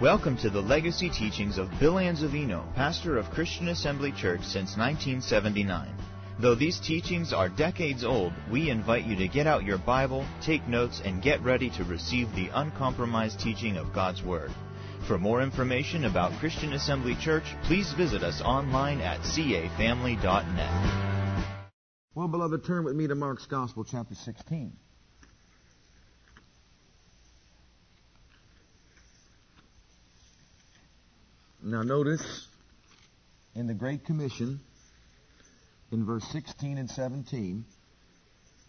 Welcome to the legacy teachings of Bill Anzavino, pastor of Christian Assembly Church since 1979. Though these teachings are decades old, we invite you to get out your Bible, take notes, and get ready to receive the uncompromised teaching of God's Word. For more information about Christian Assembly Church, please visit us online at cafamily.net. Well, beloved, turn with me to Mark's Gospel, chapter 16. Now, notice in the Great Commission, in verse 16 and 17,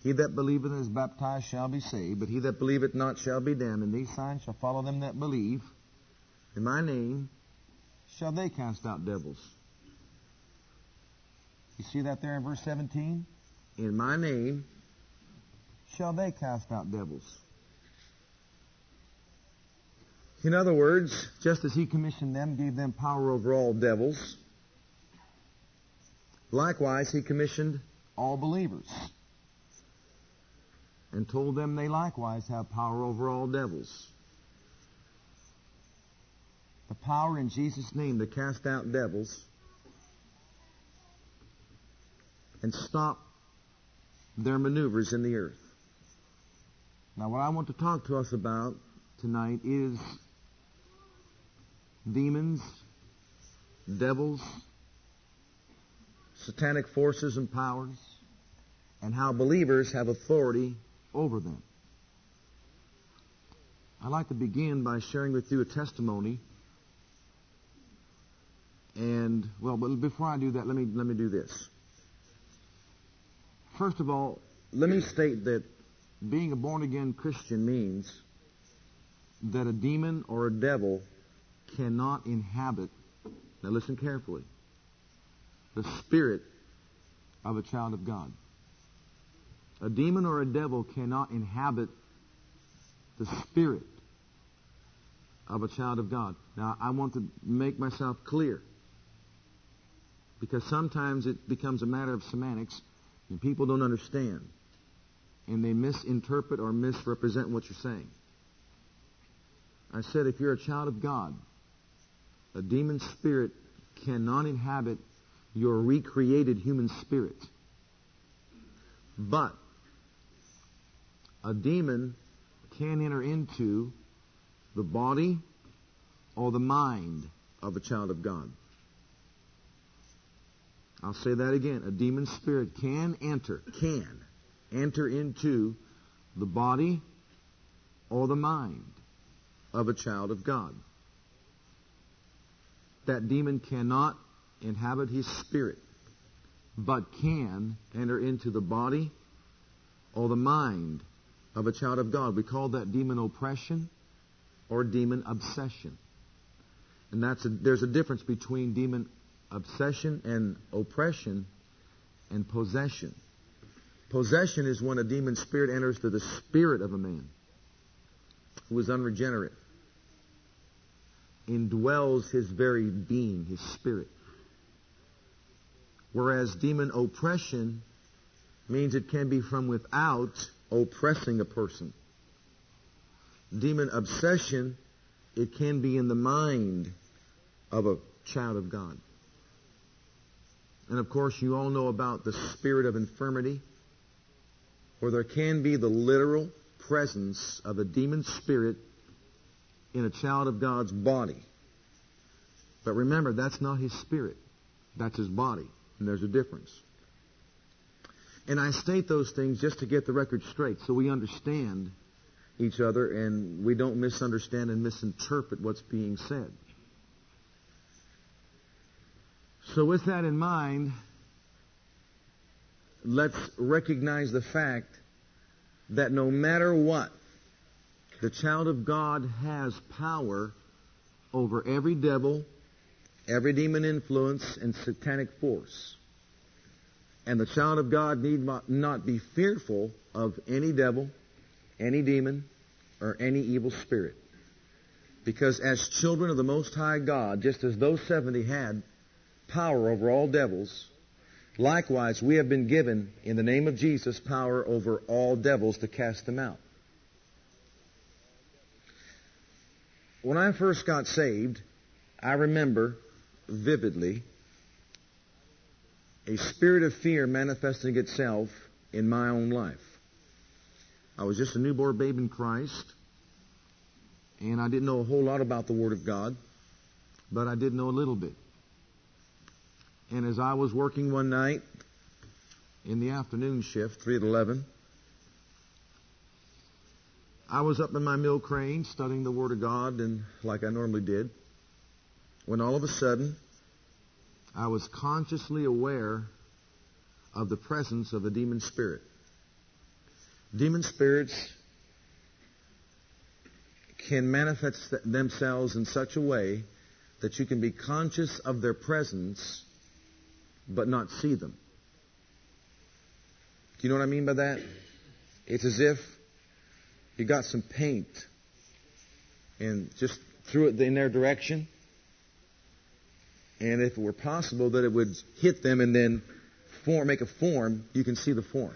he that believeth and is baptized shall be saved, but he that believeth not shall be damned. And these signs shall follow them that believe. In my name shall they cast out devils. You see that there in verse 17? In my name shall they cast out devils. In other words, just as he commissioned them, gave them power over all devils, likewise he commissioned all believers and told them they likewise have power over all devils. The power in Jesus' name to cast out devils and stop their maneuvers in the earth. Now, what I want to talk to us about tonight is demons, devils, satanic forces and powers, and how believers have authority over them. I'd like to begin by sharing with you a testimony. And, well, but before I do that, let me, let me do this. First of all, let me state that being a born again Christian means that a demon or a devil cannot inhabit, now listen carefully, the spirit of a child of God. A demon or a devil cannot inhabit the spirit of a child of God. Now, I want to make myself clear because sometimes it becomes a matter of semantics and people don't understand and they misinterpret or misrepresent what you're saying. I said if you're a child of God, a demon spirit cannot inhabit your recreated human spirit. But a demon can enter into the body or the mind of a child of God. I'll say that again. A demon spirit can enter, can enter into the body or the mind of a child of God that demon cannot inhabit his spirit, but can enter into the body or the mind of a child of God. We call that demon oppression or demon obsession. And that's a, there's a difference between demon obsession and oppression and possession. Possession is when a demon spirit enters to the spirit of a man who is unregenerate indwells his very being, his spirit. Whereas demon oppression means it can be from without oppressing a person. Demon obsession, it can be in the mind of a child of God. And of course, you all know about the spirit of infirmity, where there can be the literal presence of a demon spirit in a child of God's body. But remember, that's not his spirit. That's his body. And there's a difference. And I state those things just to get the record straight so we understand each other and we don't misunderstand and misinterpret what's being said. So with that in mind, let's recognize the fact that no matter what, the child of God has power over every devil, every demon influence, and satanic force. And the child of God need not be fearful of any devil, any demon, or any evil spirit. Because as children of the Most High God, just as those 70 had power over all devils, likewise we have been given, in the name of Jesus, power over all devils to cast them out. When I first got saved, I remember vividly a spirit of fear manifesting itself in my own life. I was just a newborn babe in Christ, and I didn't know a whole lot about the Word of God, but I did know a little bit. And as I was working one night in the afternoon shift, 3 to 11, I was up in my mill crane studying the Word of God and like I normally did, when all of a sudden I was consciously aware of the presence of a demon spirit. Demon spirits can manifest themselves in such a way that you can be conscious of their presence but not see them. Do you know what I mean by that? It's as if you got some paint and just threw it in their direction. And if it were possible that it would hit them and then form, make a form, you can see the form.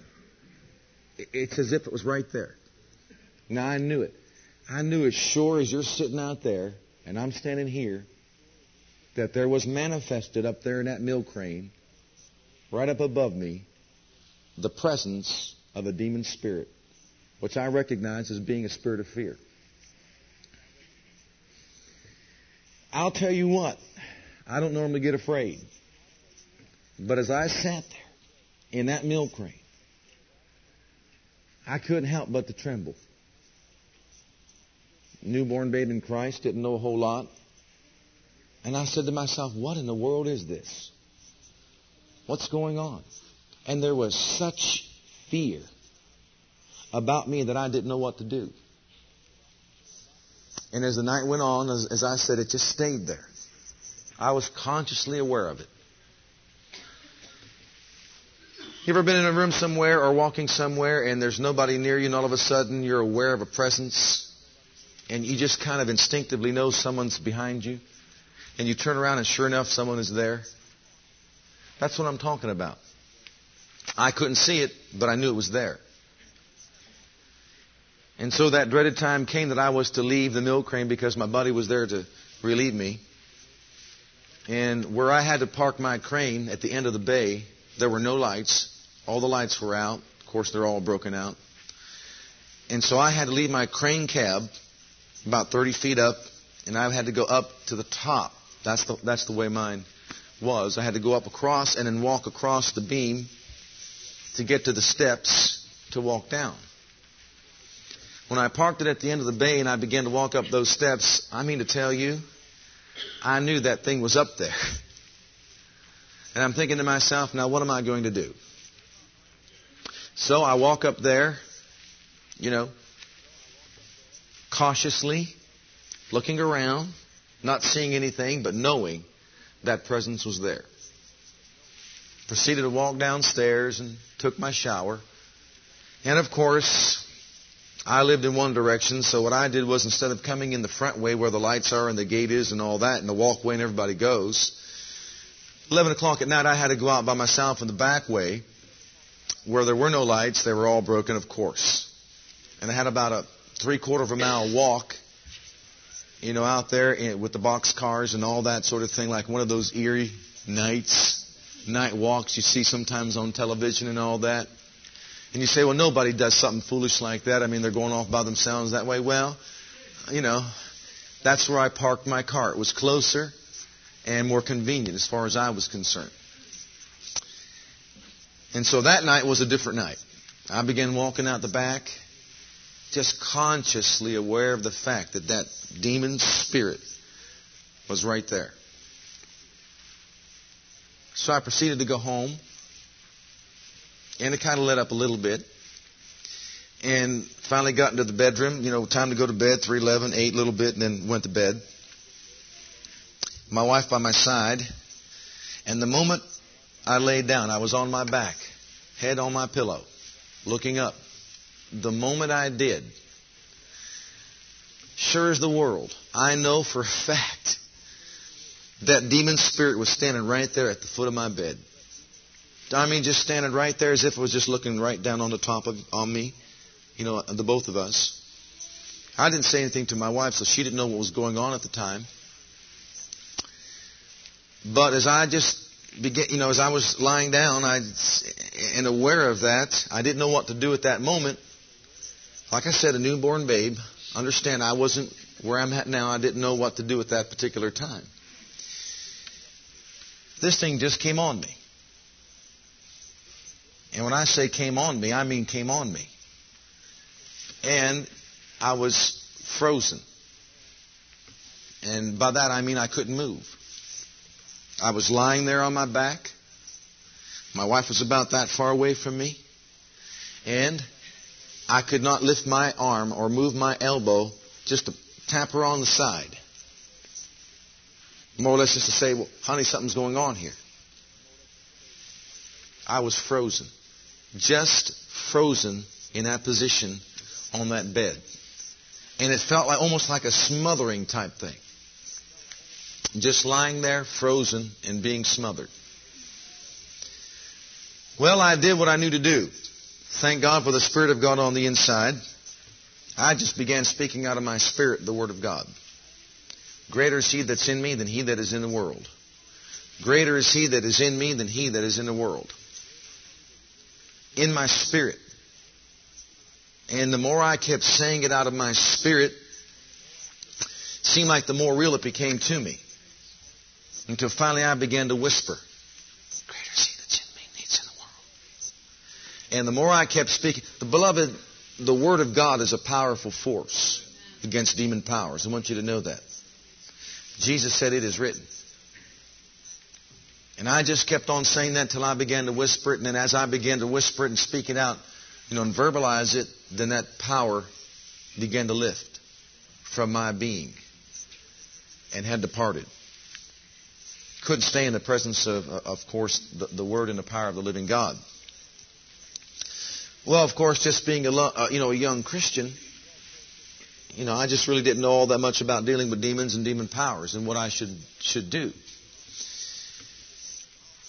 It's as if it was right there. Now I knew it. I knew as sure as you're sitting out there and I'm standing here that there was manifested up there in that mill crane, right up above me, the presence of a demon spirit, which I recognize as being a spirit of fear. I'll tell you what, I don't normally get afraid. But as I sat there in that mill crane, I couldn't help but to tremble. Newborn babe in Christ, didn't know a whole lot. And I said to myself, what in the world is this? What's going on? And there was such fear about me that I didn't know what to do. And as the night went on, as, as I said, it just stayed there. I was consciously aware of it. You ever been in a room somewhere or walking somewhere and there's nobody near you and all of a sudden you're aware of a presence and you just kind of instinctively know someone's behind you and you turn around and sure enough someone is there? That's what I'm talking about. I couldn't see it, but I knew it was there. And so that dreaded time came that I was to leave the mill crane because my buddy was there to relieve me. And where I had to park my crane at the end of the bay, there were no lights. All the lights were out. Of course, they're all broken out. And so I had to leave my crane cab about 30 feet up, and I had to go up to the top. That's the, that's the way mine was. I had to go up across and then walk across the beam to get to the steps to walk down. When I parked it at the end of the bay and I began to walk up those steps, I mean to tell you, I knew that thing was up there. And I'm thinking to myself, now what am I going to do? So I walk up there, you know, cautiously, looking around, not seeing anything, but knowing that presence was there. Proceeded to walk downstairs and took my shower. And of course, I lived in one direction, so what I did was instead of coming in the front way where the lights are and the gate is and all that, and the walkway and everybody goes, 11 o'clock at night I had to go out by myself in the back way where there were no lights. They were all broken, of course. And I had about a three quarter of a mile walk, you know, out there with the box cars and all that sort of thing, like one of those eerie nights, night walks you see sometimes on television and all that. And you say, well, nobody does something foolish like that. I mean, they're going off by themselves that way. Well, you know, that's where I parked my car. It was closer and more convenient as far as I was concerned. And so that night was a different night. I began walking out the back, just consciously aware of the fact that that demon spirit was right there. So I proceeded to go home and it kind of let up a little bit. And finally got into the bedroom, you know, time to go to bed, 311, ate a little bit, and then went to bed. My wife by my side. And the moment I laid down, I was on my back, head on my pillow, looking up. The moment I did, sure as the world, I know for a fact that demon spirit was standing right there at the foot of my bed. I mean, just standing right there as if it was just looking right down on the top of on me, you know, the both of us. I didn't say anything to my wife, so she didn't know what was going on at the time. But as I just began, you know, as I was lying down, I and aware of that, I didn't know what to do at that moment. Like I said, a newborn babe. Understand, I wasn't where I'm at now. I didn't know what to do at that particular time. This thing just came on me. And when I say came on me, I mean came on me. And I was frozen. And by that I mean I couldn't move. I was lying there on my back. My wife was about that far away from me. And I could not lift my arm or move my elbow just to tap her on the side. More or less just to say, well, honey, something's going on here. I was frozen. Just frozen in that position on that bed. And it felt like almost like a smothering type thing. Just lying there, frozen, and being smothered. Well, I did what I knew to do. Thank God for the Spirit of God on the inside. I just began speaking out of my spirit the Word of God. Greater is He that's in me than He that is in the world. Greater is He that is in me than He that is in the world. In my spirit. And the more I kept saying it out of my spirit, seemed like the more real it became to me. Until finally I began to whisper, Greater is He that's in me He's in the world. And the more I kept speaking, the beloved, the Word of God is a powerful force against demon powers. I want you to know that. Jesus said, It is written. And I just kept on saying that till I began to whisper it. And then as I began to whisper it and speak it out, you know, and verbalize it, then that power began to lift from my being and had departed. Couldn't stay in the presence of, of course, the, the Word and the power of the living God. Well, of course, just being a uh, you know a young Christian, you know, I just really didn't know all that much about dealing with demons and demon powers and what I should should do.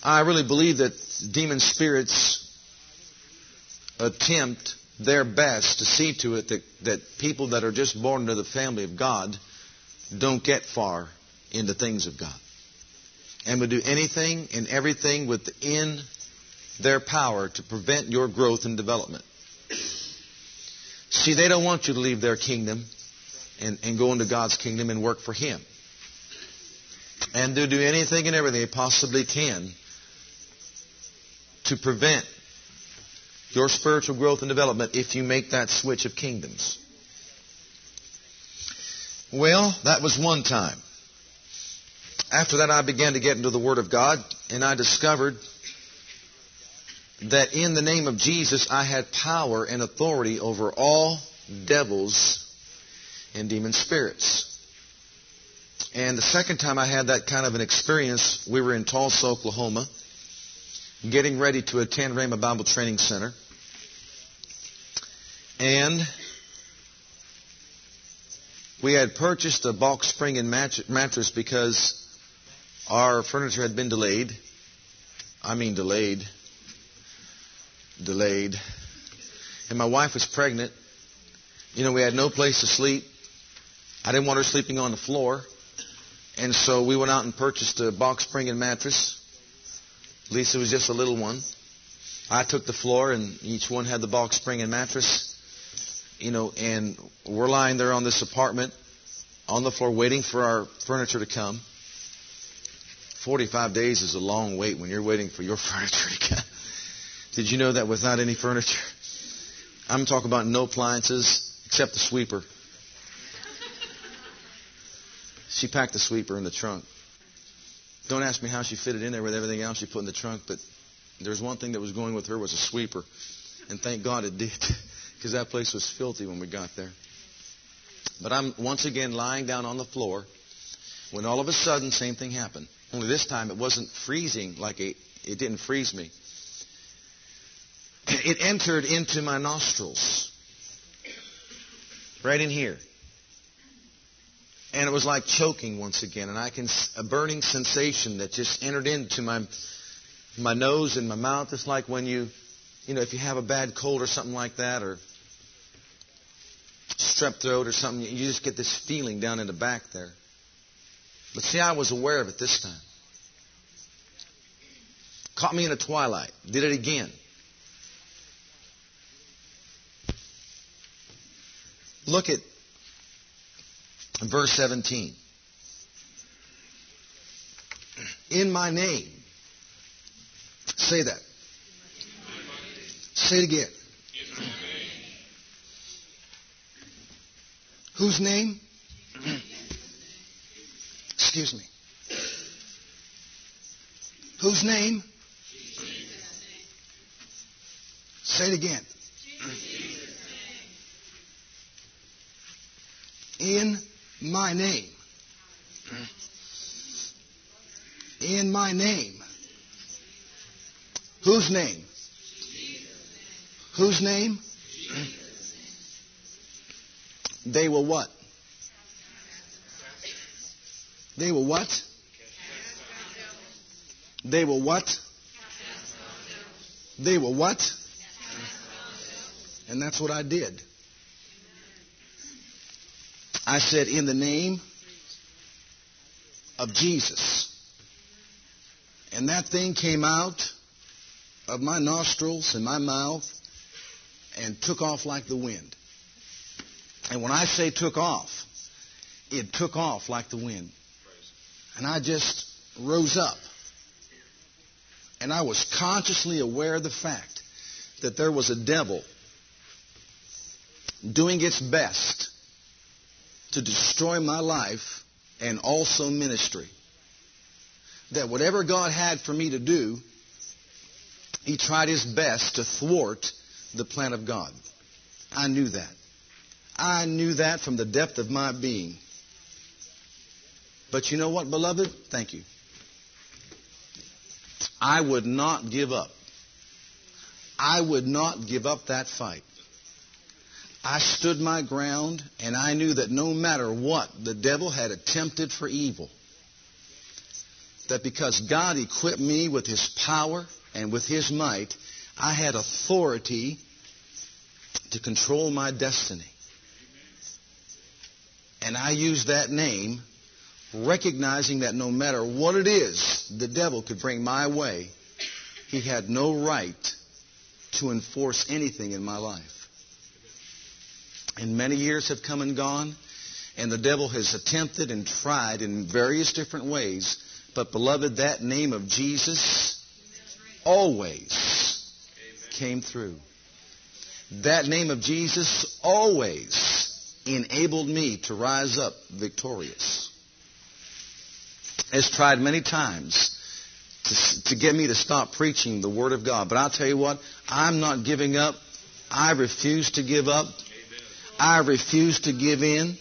I really believe that demon spirits attempt their best to see to it that, that people that are just born into the family of God don't get far into things of God. And will do anything and everything within their power to prevent your growth and development. See, they don't want you to leave their kingdom and, and go into God's kingdom and work for Him. And to do anything and everything they possibly can to prevent your spiritual growth and development if you make that switch of kingdoms. Well, that was one time. After that, I began to get into the Word of God, and I discovered that in the name of Jesus, I had power and authority over all devils and demon spirits. And the second time I had that kind of an experience, we were in Tulsa, Oklahoma, getting ready to attend Rhema Bible Training Center. And we had purchased a box spring and mattress because our furniture had been delayed. I mean delayed. Delayed. And my wife was pregnant. You know, we had no place to sleep. I didn't want her sleeping on the floor. And so we went out and purchased a box spring and mattress. Lisa was just a little one. I took the floor and each one had the box spring and mattress you know, and we're lying there on this apartment on the floor waiting for our furniture to come. 45 days is a long wait when you're waiting for your furniture to come. Did you know that without any furniture? I'm talking about no appliances except the sweeper. She packed the sweeper in the trunk. Don't ask me how she fitted in there with everything else she put in the trunk, but there's one thing that was going with her was a sweeper. And thank God it did because that place was filthy when we got there. But I'm once again lying down on the floor when all of a sudden, same thing happened. Only this time it wasn't freezing like it, it didn't freeze me. It entered into my nostrils. Right in here. And it was like choking once again. And I can, a burning sensation that just entered into my, my nose and my mouth. It's like when you, you know, if you have a bad cold or something like that, or strep throat or something, you just get this feeling down in the back there. But see, I was aware of it this time. Caught me in the twilight. Did it again. Look at verse 17. In my name. Say that. Say it again. Whose name? Excuse me. Whose name? Say it again. In my name. In my name. Whose name? Whose name? They will what? They will what? They will what? They will what? And that's what I did. I said, in the name of Jesus. And that thing came out of my nostrils and my mouth and took off like the wind. And when I say took off, it took off like the wind. And I just rose up. And I was consciously aware of the fact that there was a devil doing its best to destroy my life and also ministry. That whatever God had for me to do, he tried his best to thwart the plan of God. I knew that. I knew that from the depth of my being. But you know what, beloved? Thank you. I would not give up. I would not give up that fight. I stood my ground and I knew that no matter what the devil had attempted for evil, that because God equipped me with his power and with his might, I had authority to control my destiny. And I used that name, recognizing that no matter what it is the devil could bring my way, he had no right to enforce anything in my life. And many years have come and gone, and the devil has attempted and tried in various different ways. But, beloved, that name of Jesus always came through. That name of Jesus always enabled me to rise up victorious. Has tried many times to, to get me to stop preaching the Word of God. But I'll tell you what, I'm not giving up. I refuse to give up. I refuse to give in.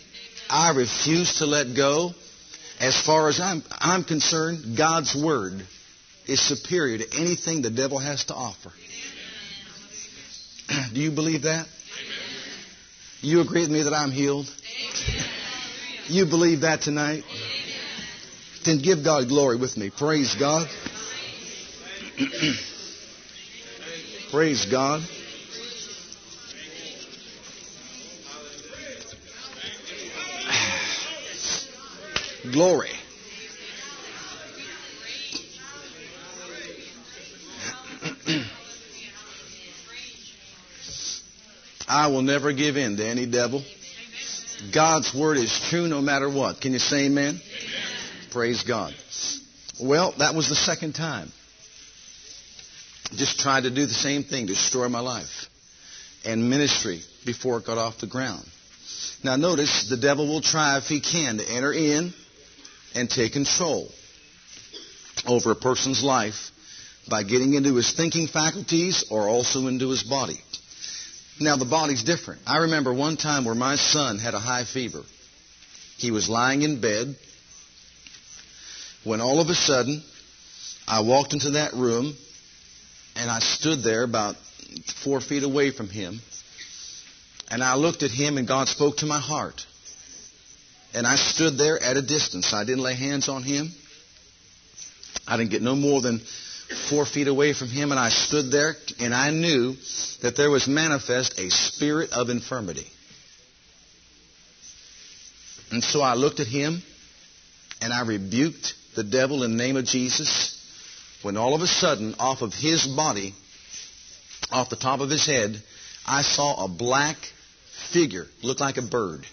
I refuse to let go. As far as I'm, I'm concerned, God's Word is superior to anything the devil has to offer. Do you believe that? You agree with me that I'm healed? You believe that tonight? Then give God glory with me. Praise God. Praise God. Glory. I will never give in to any devil. God's word is true no matter what. Can you say amen? amen? Praise God. Well, that was the second time. Just tried to do the same thing, destroy my life and ministry before it got off the ground. Now notice the devil will try if he can to enter in and take control over a person's life by getting into his thinking faculties or also into his body. Now, the body's different. I remember one time where my son had a high fever. He was lying in bed when all of a sudden I walked into that room and I stood there about four feet away from him and I looked at him and God spoke to my heart. And I stood there at a distance. I didn't lay hands on him. I didn't get no more than four feet away from him, and I stood there, and I knew that there was manifest a spirit of infirmity. And so I looked at him and I rebuked the devil in the name of Jesus. When all of a sudden, off of his body, off the top of his head, I saw a black figure, looked like a bird.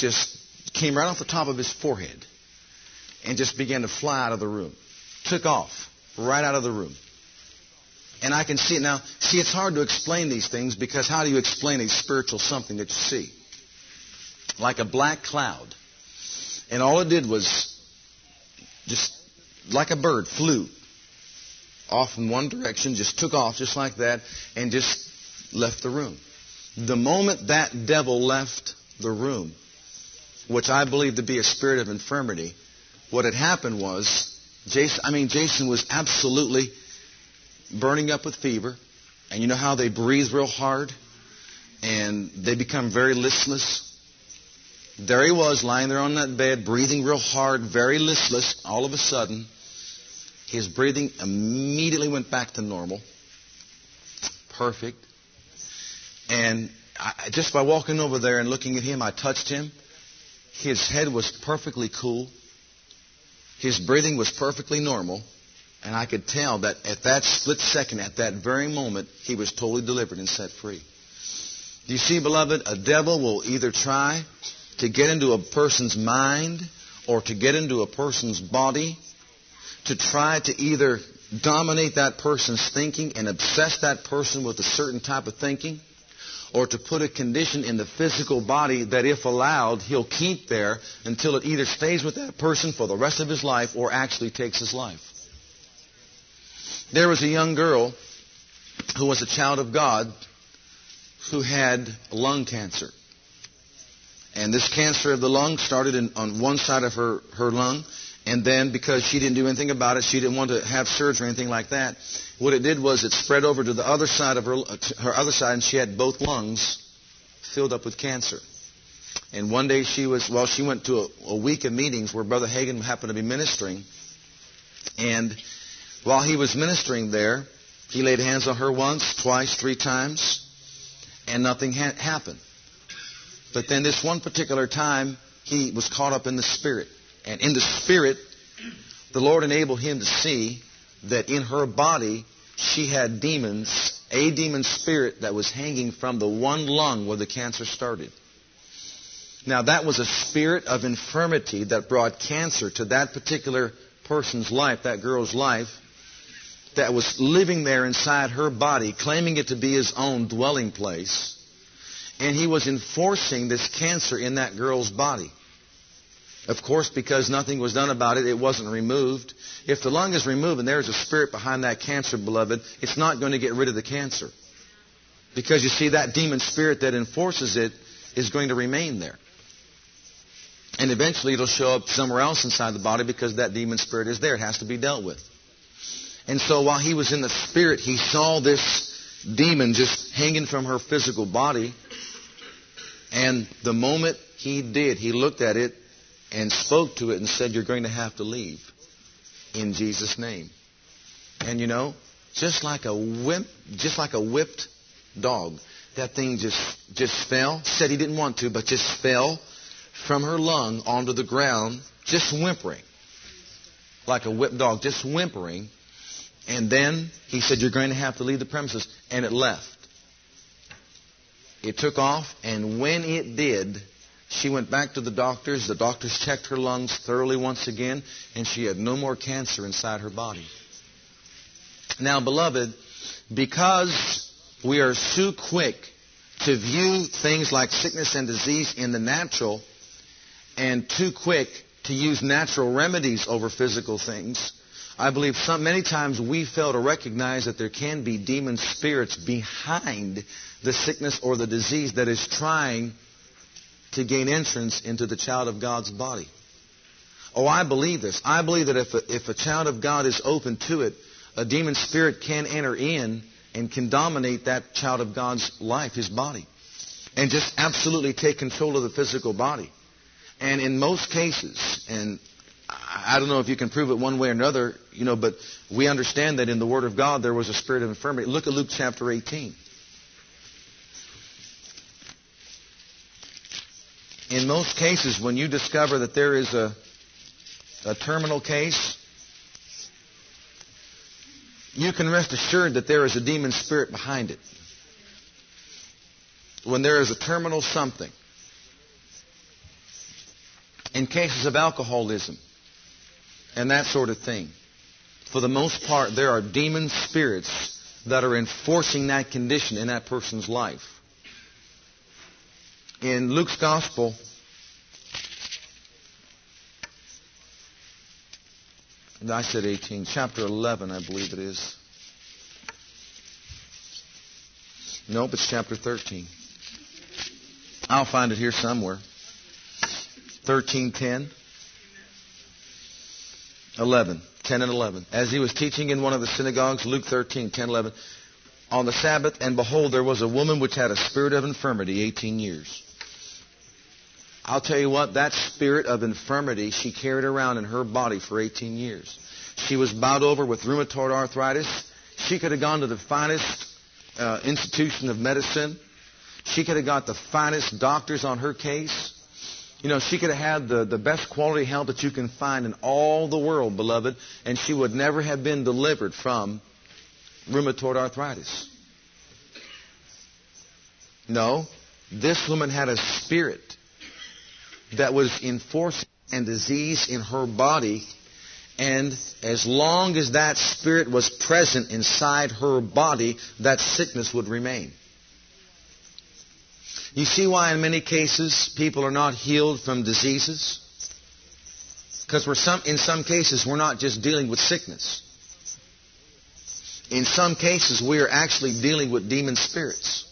Just came right off the top of his forehead and just began to fly out of the room. Took off right out of the room. And I can see it now. See, it's hard to explain these things because how do you explain a spiritual something that you see? Like a black cloud. And all it did was just like a bird flew off in one direction, just took off just like that, and just left the room. The moment that devil left the room, which I believe to be a spirit of infirmity, what had happened was, Jason, I mean, Jason was absolutely burning up with fever. And you know how they breathe real hard? And they become very listless. There he was, lying there on that bed, breathing real hard, very listless. All of a sudden, his breathing immediately went back to normal. Perfect. And I, just by walking over there and looking at him, I touched him. His head was perfectly cool. His breathing was perfectly normal. And I could tell that at that split second, at that very moment, he was totally delivered and set free. Do you see, beloved, a devil will either try to get into a person's mind or to get into a person's body to try to either dominate that person's thinking and obsess that person with a certain type of thinking or to put a condition in the physical body that if allowed, he'll keep there until it either stays with that person for the rest of his life or actually takes his life. There was a young girl who was a child of God who had lung cancer. And this cancer of the lung started in, on one side of her, her lung. And then because she didn't do anything about it, she didn't want to have surgery or anything like that. What it did was it spread over to the other side of her, her other side, and she had both lungs filled up with cancer. And one day she was, well, she went to a, a week of meetings where Brother Hagin happened to be ministering. And while he was ministering there, he laid hands on her once, twice, three times, and nothing ha- happened. But then this one particular time, he was caught up in the Spirit. And in the Spirit, the Lord enabled him to see that in her body, she had demons, a demon spirit that was hanging from the one lung where the cancer started. Now, that was a spirit of infirmity that brought cancer to that particular person's life, that girl's life that was living there inside her body, claiming it to be his own dwelling place. And he was enforcing this cancer in that girl's body. Of course, because nothing was done about it, it wasn't removed. If the lung is removed and there's a spirit behind that cancer, beloved, it's not going to get rid of the cancer. Because you see, that demon spirit that enforces it is going to remain there. And eventually it'll show up somewhere else inside the body because that demon spirit is there. It has to be dealt with. And so while he was in the spirit, he saw this demon just hanging from her physical body. And the moment he did, he looked at it and spoke to it and said, You're going to have to leave in Jesus' name. And you know, just like a whip, just like a whipped dog, that thing just just fell. Said he didn't want to, but just fell from her lung onto the ground, just whimpering. Like a whipped dog, just whimpering. And then he said, You're going to have to leave the premises. And it left. It took off, and when it did, she went back to the doctors. The doctors checked her lungs thoroughly once again, and she had no more cancer inside her body. Now, beloved, because we are so quick to view things like sickness and disease in the natural, and too quick to use natural remedies over physical things, I believe some, many times we fail to recognize that there can be demon spirits behind the sickness or the disease that is trying to gain entrance into the child of God's body. Oh, I believe this. I believe that if a, if a child of God is open to it, a demon spirit can enter in and can dominate that child of God's life, his body, and just absolutely take control of the physical body. And in most cases, and I don't know if you can prove it one way or another, you know, but we understand that in the Word of God there was a spirit of infirmity. Look at Luke chapter 18. In most cases, when you discover that there is a, a terminal case, you can rest assured that there is a demon spirit behind it. When there is a terminal something. In cases of alcoholism and that sort of thing, for the most part, there are demon spirits that are enforcing that condition in that person's life. In Luke's Gospel, and I said 18, chapter 11, I believe it is. Nope, it's chapter 13. I'll find it here somewhere. 13, 10, 11. 10 and 11. As he was teaching in one of the synagogues, Luke 13, 10, 11, on the Sabbath, and behold, there was a woman which had a spirit of infirmity 18 years. I'll tell you what, that spirit of infirmity she carried around in her body for 18 years. She was bowed over with rheumatoid arthritis. She could have gone to the finest uh, institution of medicine. She could have got the finest doctors on her case. You know, she could have had the, the best quality help that you can find in all the world, beloved, and she would never have been delivered from rheumatoid arthritis. No, this woman had a spirit that was enforcing and disease in her body, and as long as that spirit was present inside her body, that sickness would remain. You see why in many cases people are not healed from diseases? Because we're some, in some cases we're not just dealing with sickness. In some cases we are actually dealing with demon spirits.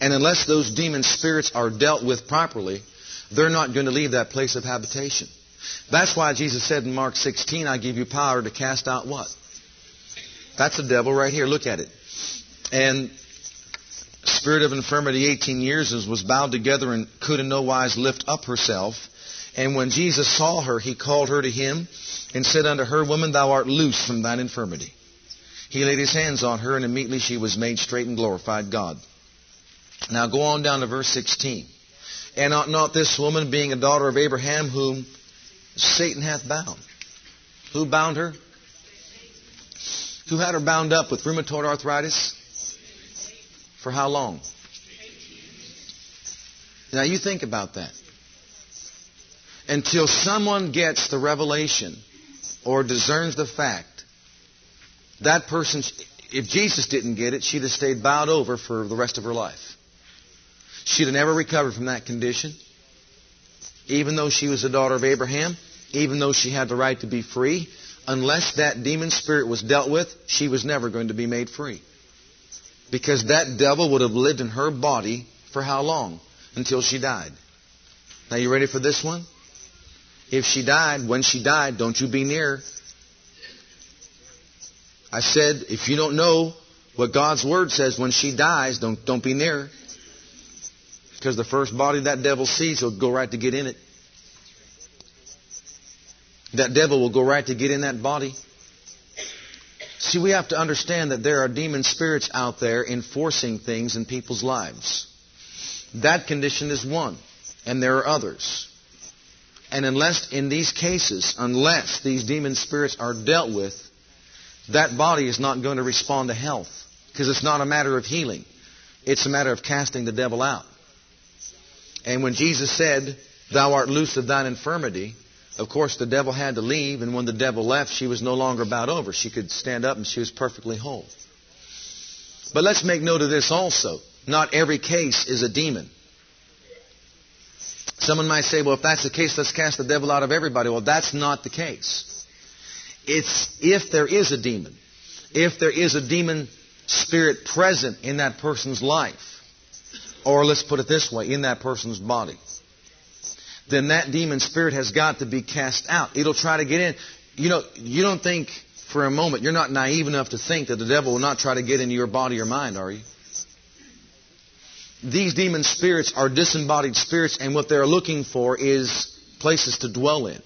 And unless those demon spirits are dealt with properly, they're not going to leave that place of habitation. That's why Jesus said in Mark 16, I give you power to cast out what? That's the devil right here. Look at it. And spirit of infirmity 18 years was bowed together and could in no wise lift up herself. And when Jesus saw her, he called her to him and said unto her, Woman, thou art loose from thine infirmity. He laid his hands on her, and immediately she was made straight and glorified God. Now go on down to verse 16. And ought not this woman, being a daughter of Abraham, whom Satan hath bound? Who bound her? Who had her bound up with rheumatoid arthritis? For how long? Now you think about that. Until someone gets the revelation or discerns the fact, that person, if Jesus didn't get it, she'd have stayed bowed over for the rest of her life. She'd have never recovered from that condition. Even though she was a daughter of Abraham, even though she had the right to be free, unless that demon spirit was dealt with, she was never going to be made free. Because that devil would have lived in her body for how long? Until she died. Now you ready for this one? If she died, when she died, don't you be near. I said, if you don't know what God's Word says when she dies, don't, don't be near. Because the first body that devil sees, he'll go right to get in it. That devil will go right to get in that body. See, we have to understand that there are demon spirits out there enforcing things in people's lives. That condition is one, and there are others. And unless, in these cases, unless these demon spirits are dealt with, that body is not going to respond to health. Because it's not a matter of healing. It's a matter of casting the devil out. And when Jesus said, Thou art loose of thine infirmity, of course, the devil had to leave, and when the devil left, she was no longer bowed over. She could stand up and she was perfectly whole. But let's make note of this also. Not every case is a demon. Someone might say, well, if that's the case, let's cast the devil out of everybody. Well, that's not the case. It's if there is a demon, if there is a demon spirit present in that person's life, or let's put it this way, in that person's body then that demon spirit has got to be cast out. It'll try to get in. You know, you don't think for a moment, you're not naive enough to think that the devil will not try to get into your body or mind, are you? These demon spirits are disembodied spirits, and what they're looking for is places to dwell in.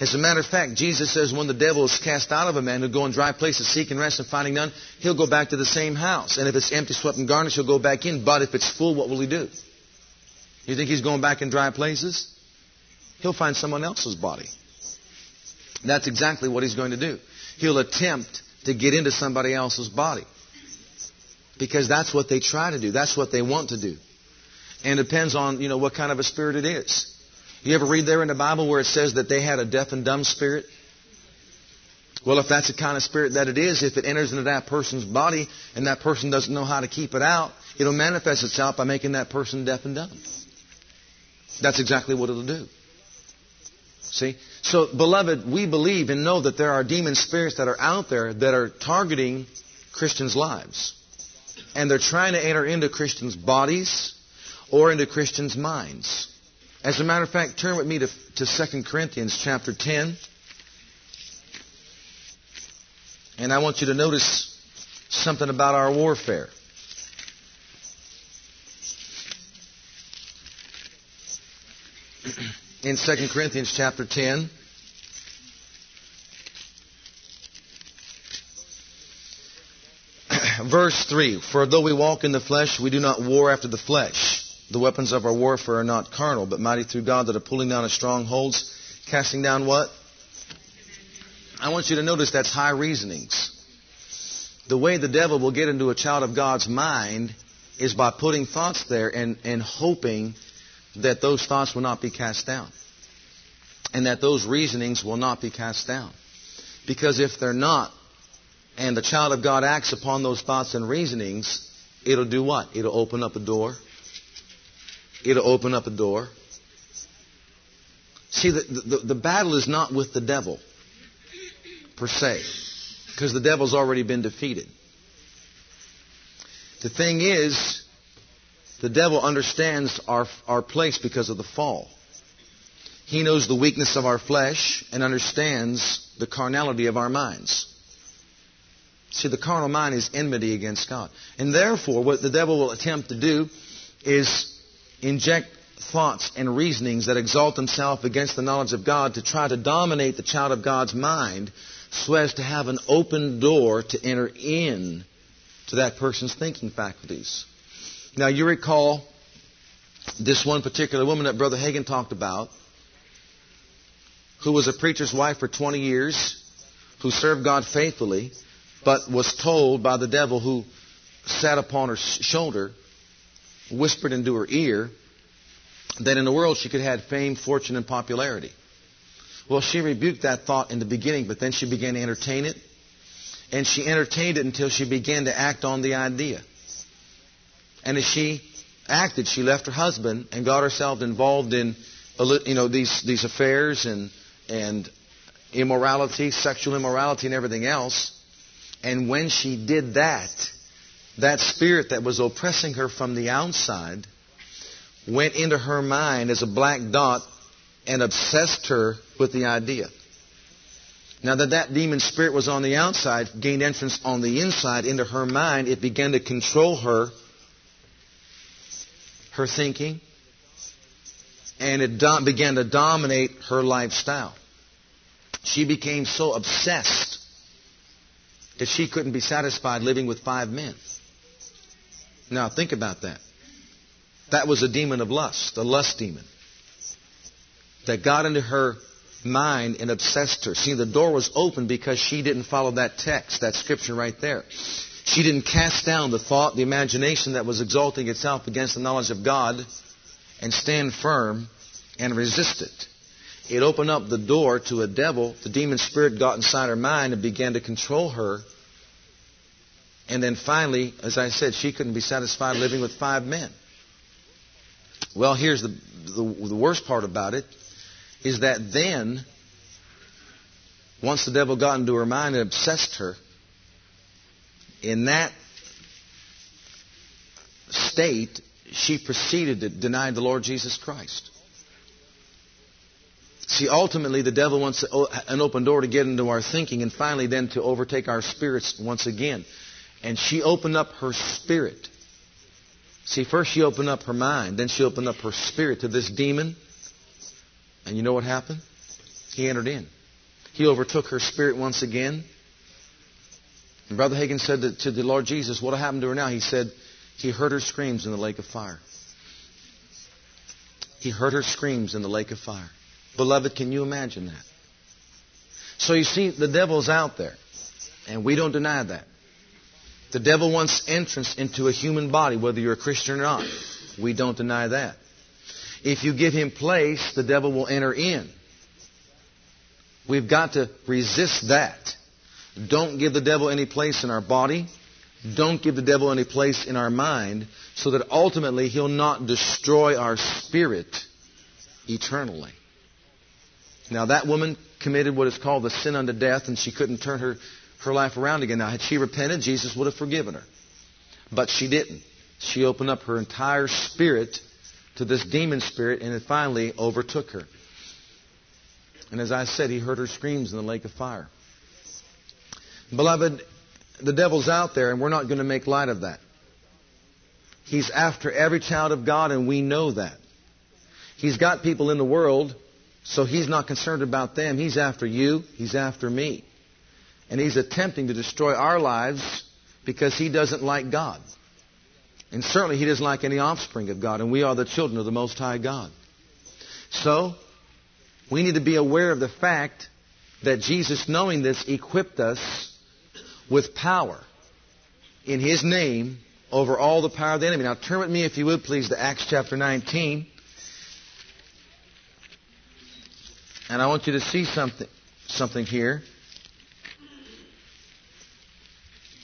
As a matter of fact, Jesus says when the devil is cast out of a man, he'll go in dry places, seeking rest and finding none. He'll go back to the same house. And if it's empty, swept, and garnished, he'll go back in. But if it's full, what will he do? You think he's going back in dry places? He'll find someone else's body. That's exactly what he's going to do. He'll attempt to get into somebody else's body. Because that's what they try to do. That's what they want to do. And it depends on, you know, what kind of a spirit it is. You ever read there in the Bible where it says that they had a deaf and dumb spirit? Well, if that's the kind of spirit that it is, if it enters into that person's body and that person doesn't know how to keep it out, it'll manifest itself by making that person deaf and dumb. That's exactly what it'll do. See? So, beloved, we believe and know that there are demon spirits that are out there that are targeting Christians' lives. And they're trying to enter into Christians' bodies or into Christians' minds. As a matter of fact, turn with me to, to 2 Corinthians chapter 10. And I want you to notice something about our warfare. In 2 Corinthians chapter 10, verse 3 For though we walk in the flesh, we do not war after the flesh. The weapons of our warfare are not carnal, but mighty through God that are pulling down of strongholds, casting down what? I want you to notice that's high reasonings. The way the devil will get into a child of God's mind is by putting thoughts there and, and hoping that those thoughts will not be cast down. And that those reasonings will not be cast down. Because if they're not, and the child of God acts upon those thoughts and reasonings, it'll do what? It'll open up a door it'll open up a door. See, the, the, the battle is not with the devil, per se, because the devil's already been defeated. The thing is, the devil understands our, our place because of the fall. He knows the weakness of our flesh and understands the carnality of our minds. See, the carnal mind is enmity against God. And therefore, what the devil will attempt to do is inject thoughts and reasonings that exalt themselves against the knowledge of God to try to dominate the child of God's mind so as to have an open door to enter in to that person's thinking faculties. Now you recall this one particular woman that Brother Hagin talked about who was a preacher's wife for 20 years, who served God faithfully, but was told by the devil who sat upon her shoulder whispered into her ear that in the world she could have fame, fortune, and popularity. Well, she rebuked that thought in the beginning, but then she began to entertain it. And she entertained it until she began to act on the idea. And as she acted, she left her husband and got herself involved in you know, these, these affairs and, and immorality, sexual immorality, and everything else. And when she did that, that spirit that was oppressing her from the outside went into her mind as a black dot and obsessed her with the idea. Now that that demon spirit was on the outside, gained entrance on the inside into her mind, it began to control her, her thinking, and it do- began to dominate her lifestyle. She became so obsessed that she couldn't be satisfied living with five men. Now, think about that. That was a demon of lust, a lust demon, that got into her mind and obsessed her. See, the door was open because she didn't follow that text, that scripture right there. She didn't cast down the thought, the imagination that was exalting itself against the knowledge of God and stand firm and resist it. It opened up the door to a devil. The demon spirit got inside her mind and began to control her and then finally, as I said, she couldn't be satisfied living with five men. Well, here's the, the, the worst part about it is that then, once the devil got into her mind and obsessed her, in that state, she proceeded to deny the Lord Jesus Christ. See, ultimately, the devil wants an open door to get into our thinking and finally then to overtake our spirits once again. And she opened up her spirit. See, first she opened up her mind, then she opened up her spirit to this demon. And you know what happened? He entered in. He overtook her spirit once again. And Brother Hagin said to, to the Lord Jesus, What happened to her now? He said, He heard her screams in the lake of fire. he heard her screams in the lake of fire. Beloved, can you imagine that? So you see, the devil's out there, and we don't deny that. The devil wants entrance into a human body, whether you're a Christian or not. We don't deny that. If you give him place, the devil will enter in. We've got to resist that. Don't give the devil any place in our body. Don't give the devil any place in our mind so that ultimately he'll not destroy our spirit eternally. Now, that woman committed what is called the sin unto death, and she couldn't turn her, her life around again. Now, had she repented, Jesus would have forgiven her. But she didn't. She opened up her entire spirit to this demon spirit, and it finally overtook her. And as I said, he heard her screams in the lake of fire. Beloved, the devil's out there, and we're not going to make light of that. He's after every child of God, and we know that. He's got people in the world, so he's not concerned about them. He's after you, he's after me. And he's attempting to destroy our lives because he doesn't like God. And certainly he doesn't like any offspring of God, and we are the children of the Most High God. So, we need to be aware of the fact that Jesus, knowing this, equipped us with power in His name over all the power of the enemy. Now turn with me, if you would, please, to Acts chapter 19. And I want you to see something, something here.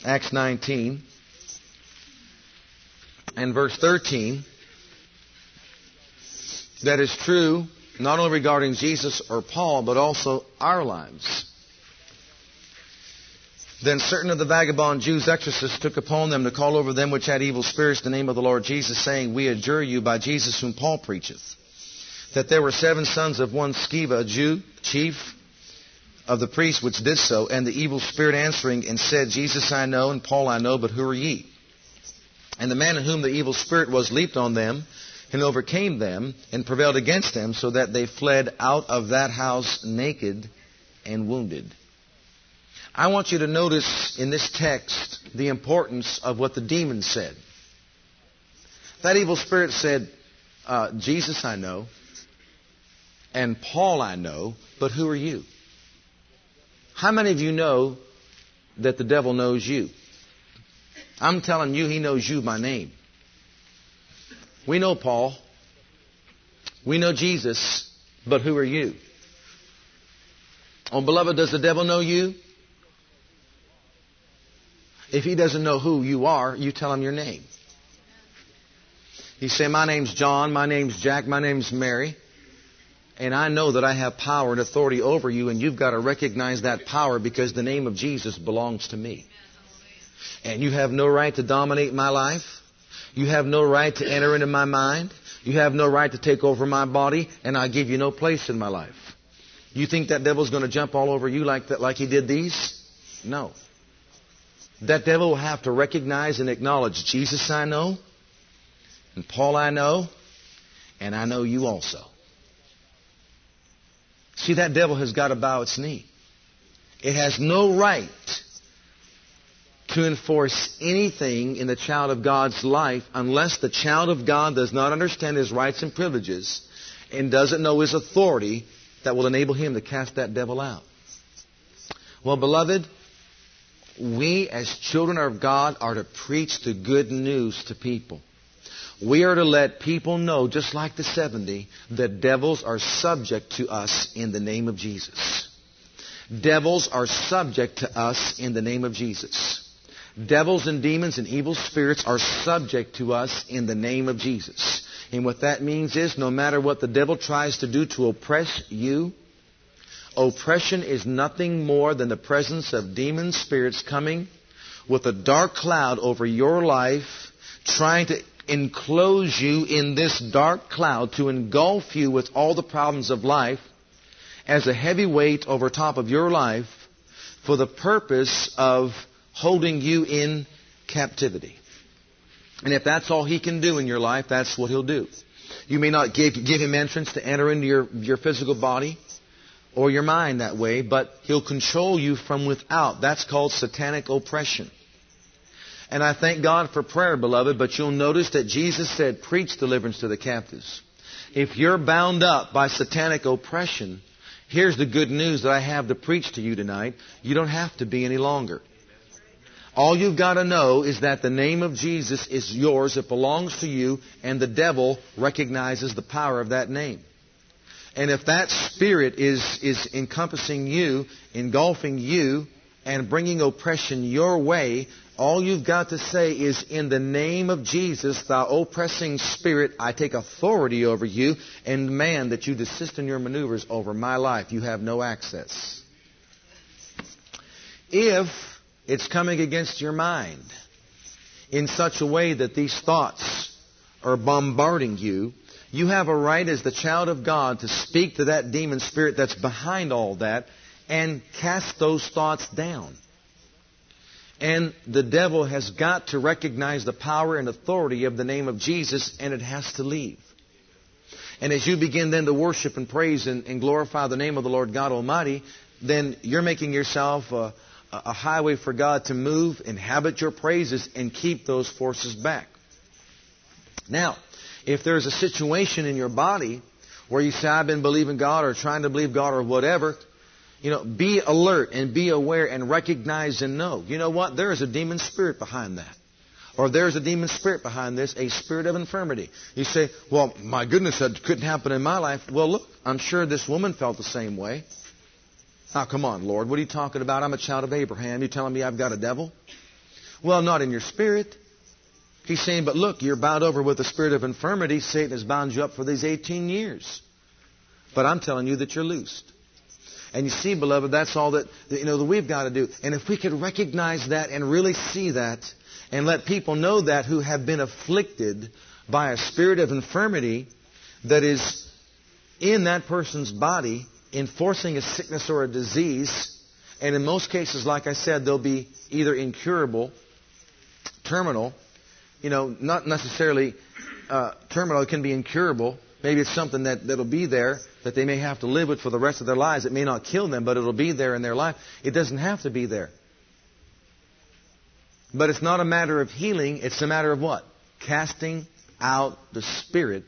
Acts 19 and verse 13. That is true not only regarding Jesus or Paul, but also our lives. Then certain of the vagabond Jews, exorcists, took upon them to call over them which had evil spirits the name of the Lord Jesus, saying, We adjure you by Jesus whom Paul preacheth, that there were seven sons of one Sceva, a Jew, chief of the priests, which did so, and the evil spirit answering and said, Jesus I know, and Paul I know, but who are ye? And the man in whom the evil spirit was leaped on them, and overcame them, and prevailed against them, so that they fled out of that house naked and wounded. I want you to notice in this text the importance of what the demon said. That evil spirit said, uh, Jesus I know, and Paul I know, but who are you? How many of you know that the devil knows you? I'm telling you, he knows you by name. We know Paul. We know Jesus, but who are you? Oh, beloved, does the devil know you? If he doesn't know who you are, you tell him your name. You say, My name's John, my name's Jack, my name's Mary, and I know that I have power and authority over you, and you've got to recognize that power because the name of Jesus belongs to me. And you have no right to dominate my life. You have no right to enter into my mind. You have no right to take over my body, and I give you no place in my life. You think that devil's going to jump all over you like that, like he did these? No. That devil will have to recognize and acknowledge Jesus I know, and Paul I know, and I know you also. See, that devil has got to bow its knee. It has no right to enforce anything in the child of God's life unless the child of God does not understand his rights and privileges and doesn't know his authority that will enable him to cast that devil out. Well, beloved, we as children of God are to preach the good news to people. We are to let people know, just like the 70, that devils are subject to us in the name of Jesus. Devils are subject to us in the name of Jesus. Devils and demons and evil spirits are subject to us in the name of Jesus. And what that means is no matter what the devil tries to do to oppress you, Oppression is nothing more than the presence of demon spirits coming with a dark cloud over your life, trying to enclose you in this dark cloud, to engulf you with all the problems of life as a heavy weight over top of your life for the purpose of holding you in captivity. And if that's all he can do in your life, that's what he'll do. You may not give, give him entrance to enter into your, your physical body or your mind that way, but he'll control you from without. That's called satanic oppression. And I thank God for prayer, beloved, but you'll notice that Jesus said, preach deliverance to the captives. If you're bound up by satanic oppression, here's the good news that I have to preach to you tonight. You don't have to be any longer. All you've got to know is that the name of Jesus is yours, it belongs to you, and the devil recognizes the power of that name. And if that spirit is, is encompassing you, engulfing you, and bringing oppression your way, all you've got to say is, In the name of Jesus, thou oppressing spirit, I take authority over you and demand that you desist in your maneuvers over my life. You have no access. If it's coming against your mind in such a way that these thoughts are bombarding you, you have a right as the child of God to speak to that demon spirit that's behind all that and cast those thoughts down. And the devil has got to recognize the power and authority of the name of Jesus and it has to leave. And as you begin then to worship and praise and, and glorify the name of the Lord God Almighty, then you're making yourself a, a highway for God to move, inhabit your praises, and keep those forces back. Now, if there's a situation in your body where you say, I've been believing God or trying to believe God or whatever, you know, be alert and be aware and recognize and know. You know what? There is a demon spirit behind that. Or there's a demon spirit behind this, a spirit of infirmity. You say, well, my goodness, that couldn't happen in my life. Well, look, I'm sure this woman felt the same way. Now, come on, Lord, what are you talking about? I'm a child of Abraham. You're telling me I've got a devil? Well, not in your spirit. He's saying, but look, you're bound over with the spirit of infirmity. Satan has bound you up for these 18 years. But I'm telling you that you're loosed. And you see, beloved, that's all that, you know, that we've got to do. And if we could recognize that and really see that and let people know that who have been afflicted by a spirit of infirmity that is in that person's body, enforcing a sickness or a disease, and in most cases, like I said, they'll be either incurable, terminal, you know, not necessarily uh, terminal. It can be incurable. Maybe it's something that, that'll be there that they may have to live with for the rest of their lives. It may not kill them, but it'll be there in their life. It doesn't have to be there. But it's not a matter of healing. It's a matter of what? Casting out the spirit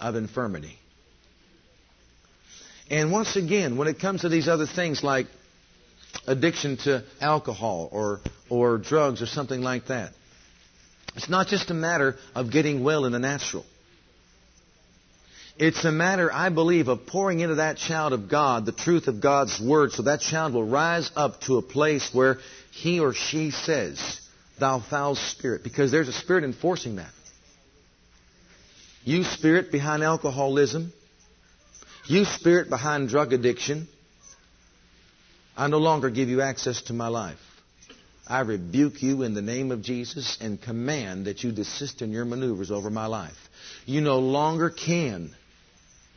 of infirmity. And once again, when it comes to these other things like addiction to alcohol or, or drugs or something like that, it's not just a matter of getting well in the natural. It's a matter, I believe, of pouring into that child of God the truth of God's Word so that child will rise up to a place where he or she says, Thou foul spirit, because there's a spirit enforcing that. You spirit behind alcoholism, you spirit behind drug addiction, I no longer give you access to my life. I rebuke you in the name of Jesus and command that you desist in your maneuvers over my life. You no longer can,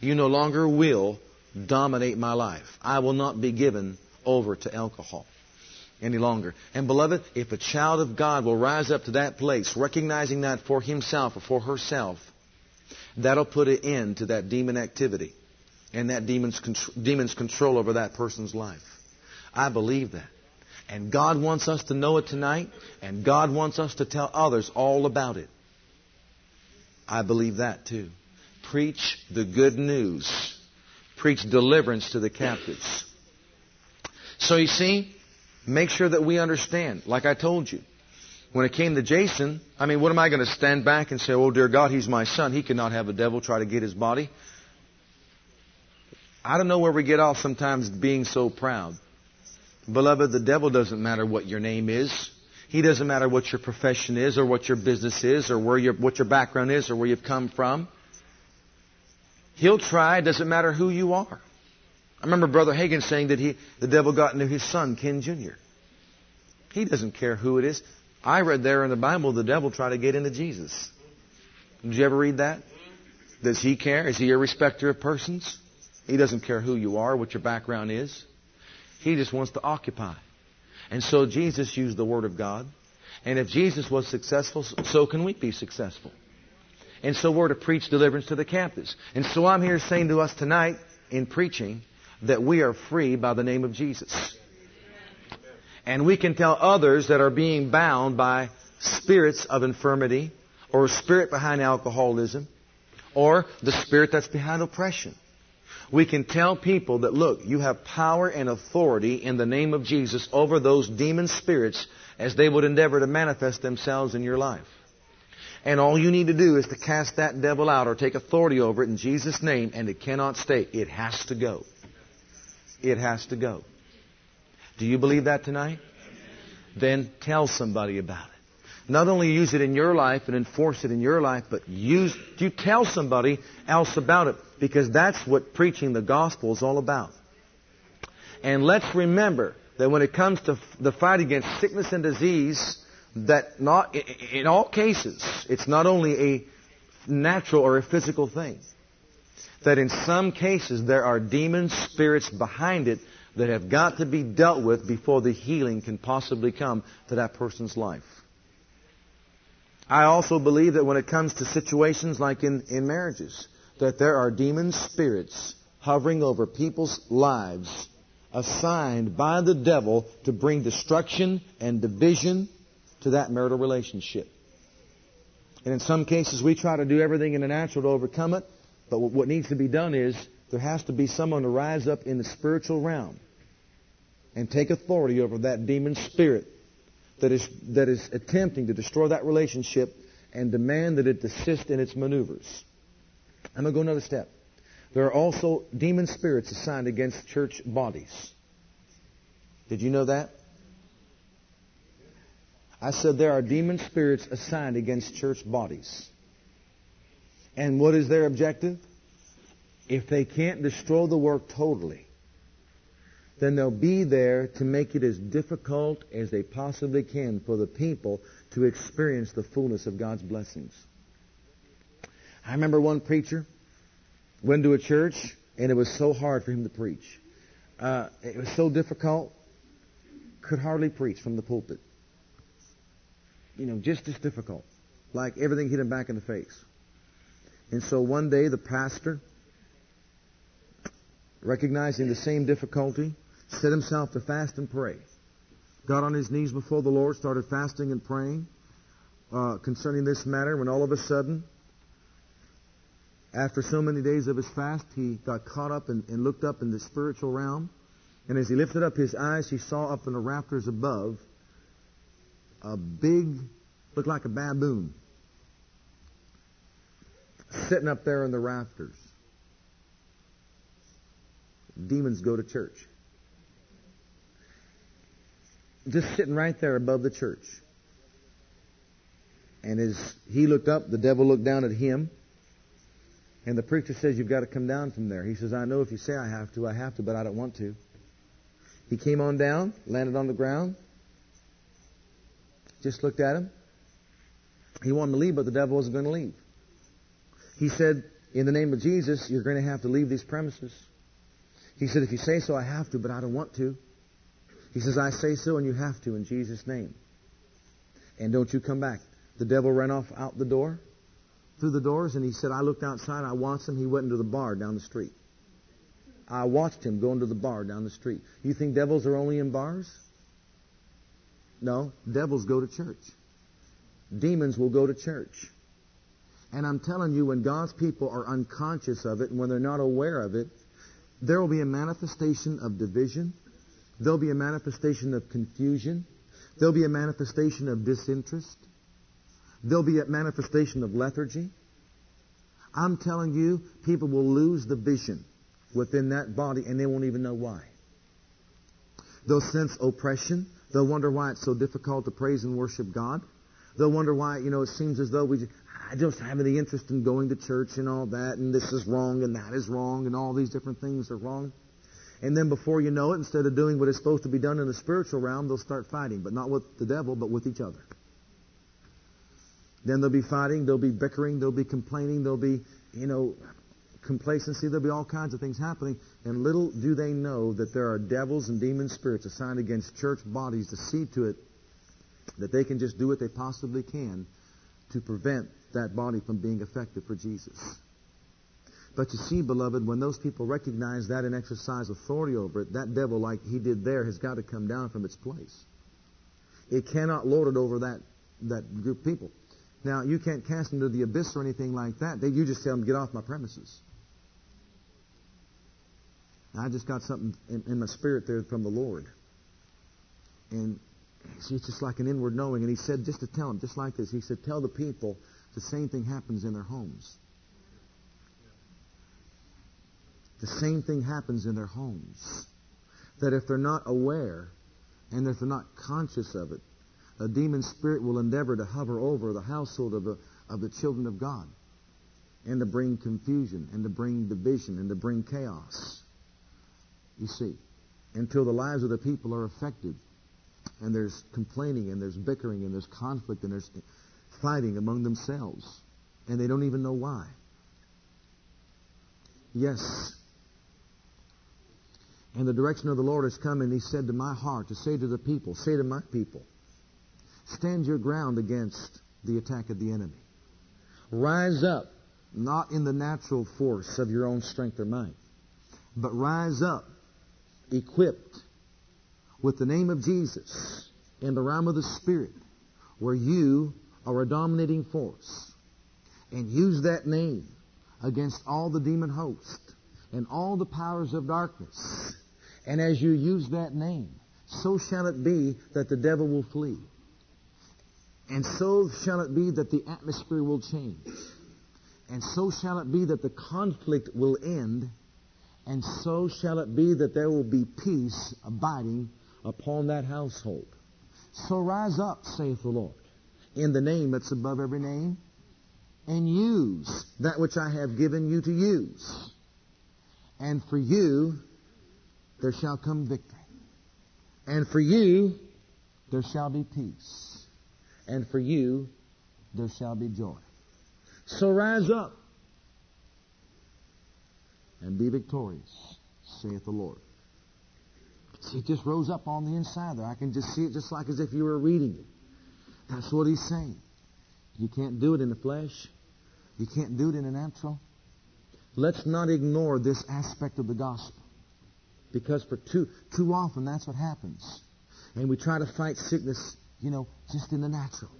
you no longer will dominate my life. I will not be given over to alcohol any longer. And beloved, if a child of God will rise up to that place, recognizing that for himself or for herself, that'll put an end to that demon activity and that demon's, demon's control over that person's life. I believe that. And God wants us to know it tonight, and God wants us to tell others all about it. I believe that too. Preach the good news. Preach deliverance to the captives. So you see, make sure that we understand, like I told you. When it came to Jason, I mean, what am I going to stand back and say, oh dear God, he's my son. He cannot have a devil try to get his body. I don't know where we get off sometimes being so proud. Beloved, the devil doesn't matter what your name is. He doesn't matter what your profession is or what your business is or where your, what your background is or where you've come from. He'll try. It doesn't matter who you are. I remember Brother Hagin saying that he, the devil got into his son, Ken Jr. He doesn't care who it is. I read there in the Bible the devil tried to get into Jesus. Did you ever read that? Does he care? Is he a respecter of persons? He doesn't care who you are, what your background is. He just wants to occupy. And so Jesus used the Word of God. And if Jesus was successful, so can we be successful. And so we're to preach deliverance to the captives. And so I'm here saying to us tonight in preaching that we are free by the name of Jesus. And we can tell others that are being bound by spirits of infirmity or spirit behind alcoholism or the spirit that's behind oppression. We can tell people that, look, you have power and authority in the name of Jesus over those demon spirits as they would endeavor to manifest themselves in your life. And all you need to do is to cast that devil out or take authority over it in Jesus' name, and it cannot stay. It has to go. It has to go. Do you believe that tonight? Then tell somebody about it. Not only use it in your life and enforce it in your life, but use, you tell somebody else about it because that's what preaching the gospel is all about. And let's remember that when it comes to the fight against sickness and disease, that not, in all cases, it's not only a natural or a physical thing. That in some cases there are demon spirits behind it that have got to be dealt with before the healing can possibly come to that person's life. I also believe that when it comes to situations like in, in marriages, that there are demon spirits hovering over people's lives assigned by the devil to bring destruction and division to that marital relationship. And in some cases, we try to do everything in the natural to overcome it, but what needs to be done is there has to be someone to rise up in the spiritual realm and take authority over that demon spirit that is, that is attempting to destroy that relationship and demand that it desist in its maneuvers. I'm going to go another step. There are also demon spirits assigned against church bodies. Did you know that? I said there are demon spirits assigned against church bodies. And what is their objective? If they can't destroy the work totally, then they'll be there to make it as difficult as they possibly can for the people to experience the fullness of God's blessings. I remember one preacher went to a church and it was so hard for him to preach. Uh, it was so difficult, could hardly preach from the pulpit. You know, just as difficult. Like everything hit him back in the face. And so one day the pastor, recognizing the same difficulty, set himself to fast and pray. Got on his knees before the Lord, started fasting and praying uh, concerning this matter, when all of a sudden, after so many days of his fast, he got caught up and, and looked up in the spiritual realm. And as he lifted up his eyes, he saw up in the rafters above a big, looked like a baboon, sitting up there in the rafters. Demons go to church just sitting right there above the church. And as he looked up, the devil looked down at him. And the preacher says, You've got to come down from there. He says, I know if you say I have to, I have to, but I don't want to. He came on down, landed on the ground, just looked at him. He wanted to leave, but the devil wasn't going to leave. He said, In the name of Jesus, you're going to have to leave these premises. He said, If you say so, I have to, but I don't want to. He says, I say so and you have to in Jesus' name. And don't you come back. The devil ran off out the door, through the doors, and he said, I looked outside, I watched him. He went into the bar down the street. I watched him go into the bar down the street. You think devils are only in bars? No, devils go to church. Demons will go to church. And I'm telling you, when God's people are unconscious of it and when they're not aware of it, there will be a manifestation of division, There'll be a manifestation of confusion. There'll be a manifestation of disinterest. There'll be a manifestation of lethargy. I'm telling you, people will lose the vision within that body and they won't even know why. They'll sense oppression. They'll wonder why it's so difficult to praise and worship God. They'll wonder why, you know, it seems as though we just, I don't have any interest in going to church and all that, and this is wrong and that is wrong, and all these different things are wrong. And then before you know it, instead of doing what is supposed to be done in the spiritual realm, they'll start fighting, but not with the devil, but with each other. Then they'll be fighting, they'll be bickering, they'll be complaining, they'll be, you know, complacency, there'll be all kinds of things happening. And little do they know that there are devils and demon spirits assigned against church bodies to see to it that they can just do what they possibly can to prevent that body from being effective for Jesus. But you see, beloved, when those people recognize that and exercise authority over it, that devil, like he did there, has got to come down from its place. It cannot lord it over that, that group of people. Now, you can't cast them to the abyss or anything like that. They, you just tell them, get off my premises. I just got something in, in my spirit there from the Lord. And it's just like an inward knowing. And he said, just to tell them, just like this, he said, tell the people the same thing happens in their homes. The same thing happens in their homes. That if they're not aware and if they're not conscious of it, a demon spirit will endeavor to hover over the household of the, of the children of God and to bring confusion and to bring division and to bring chaos. You see, until the lives of the people are affected and there's complaining and there's bickering and there's conflict and there's fighting among themselves and they don't even know why. Yes. And the direction of the Lord has come and he said to my heart to say to the people, say to my people, stand your ground against the attack of the enemy. Rise up, not in the natural force of your own strength or might, but rise up equipped with the name of Jesus in the realm of the Spirit, where you are a dominating force, and use that name against all the demon host and all the powers of darkness. And as you use that name, so shall it be that the devil will flee. And so shall it be that the atmosphere will change. And so shall it be that the conflict will end and so shall it be that there will be peace abiding upon that household. So rise up, saith the Lord, in the name that's above every name, and use that which I have given you to use. And for you, there shall come victory. And for you, there shall be peace. And for you, there shall be joy. So rise up and be victorious, saith the Lord. See, it just rose up on the inside there. I can just see it just like as if you were reading it. That's what he's saying. You can't do it in the flesh. You can't do it in the natural. Let's not ignore this aspect of the gospel. Because for too, too often that's what happens. And we try to fight sickness, you know, just in the natural.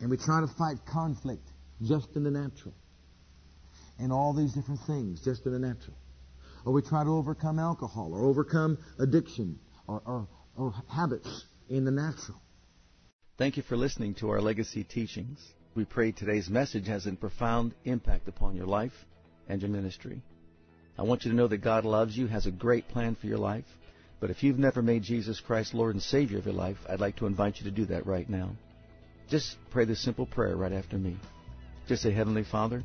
And we try to fight conflict just in the natural and all these different things just in the natural. Or we try to overcome alcohol or overcome addiction or, or, or habits in the natural. Thank you for listening to our legacy teachings. We pray today's message has a profound impact upon your life and your ministry. I want you to know that God loves you, has a great plan for your life. But if you've never made Jesus Christ Lord and Savior of your life, I'd like to invite you to do that right now. Just pray this simple prayer right after me. Just say, Heavenly Father,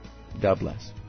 God bless.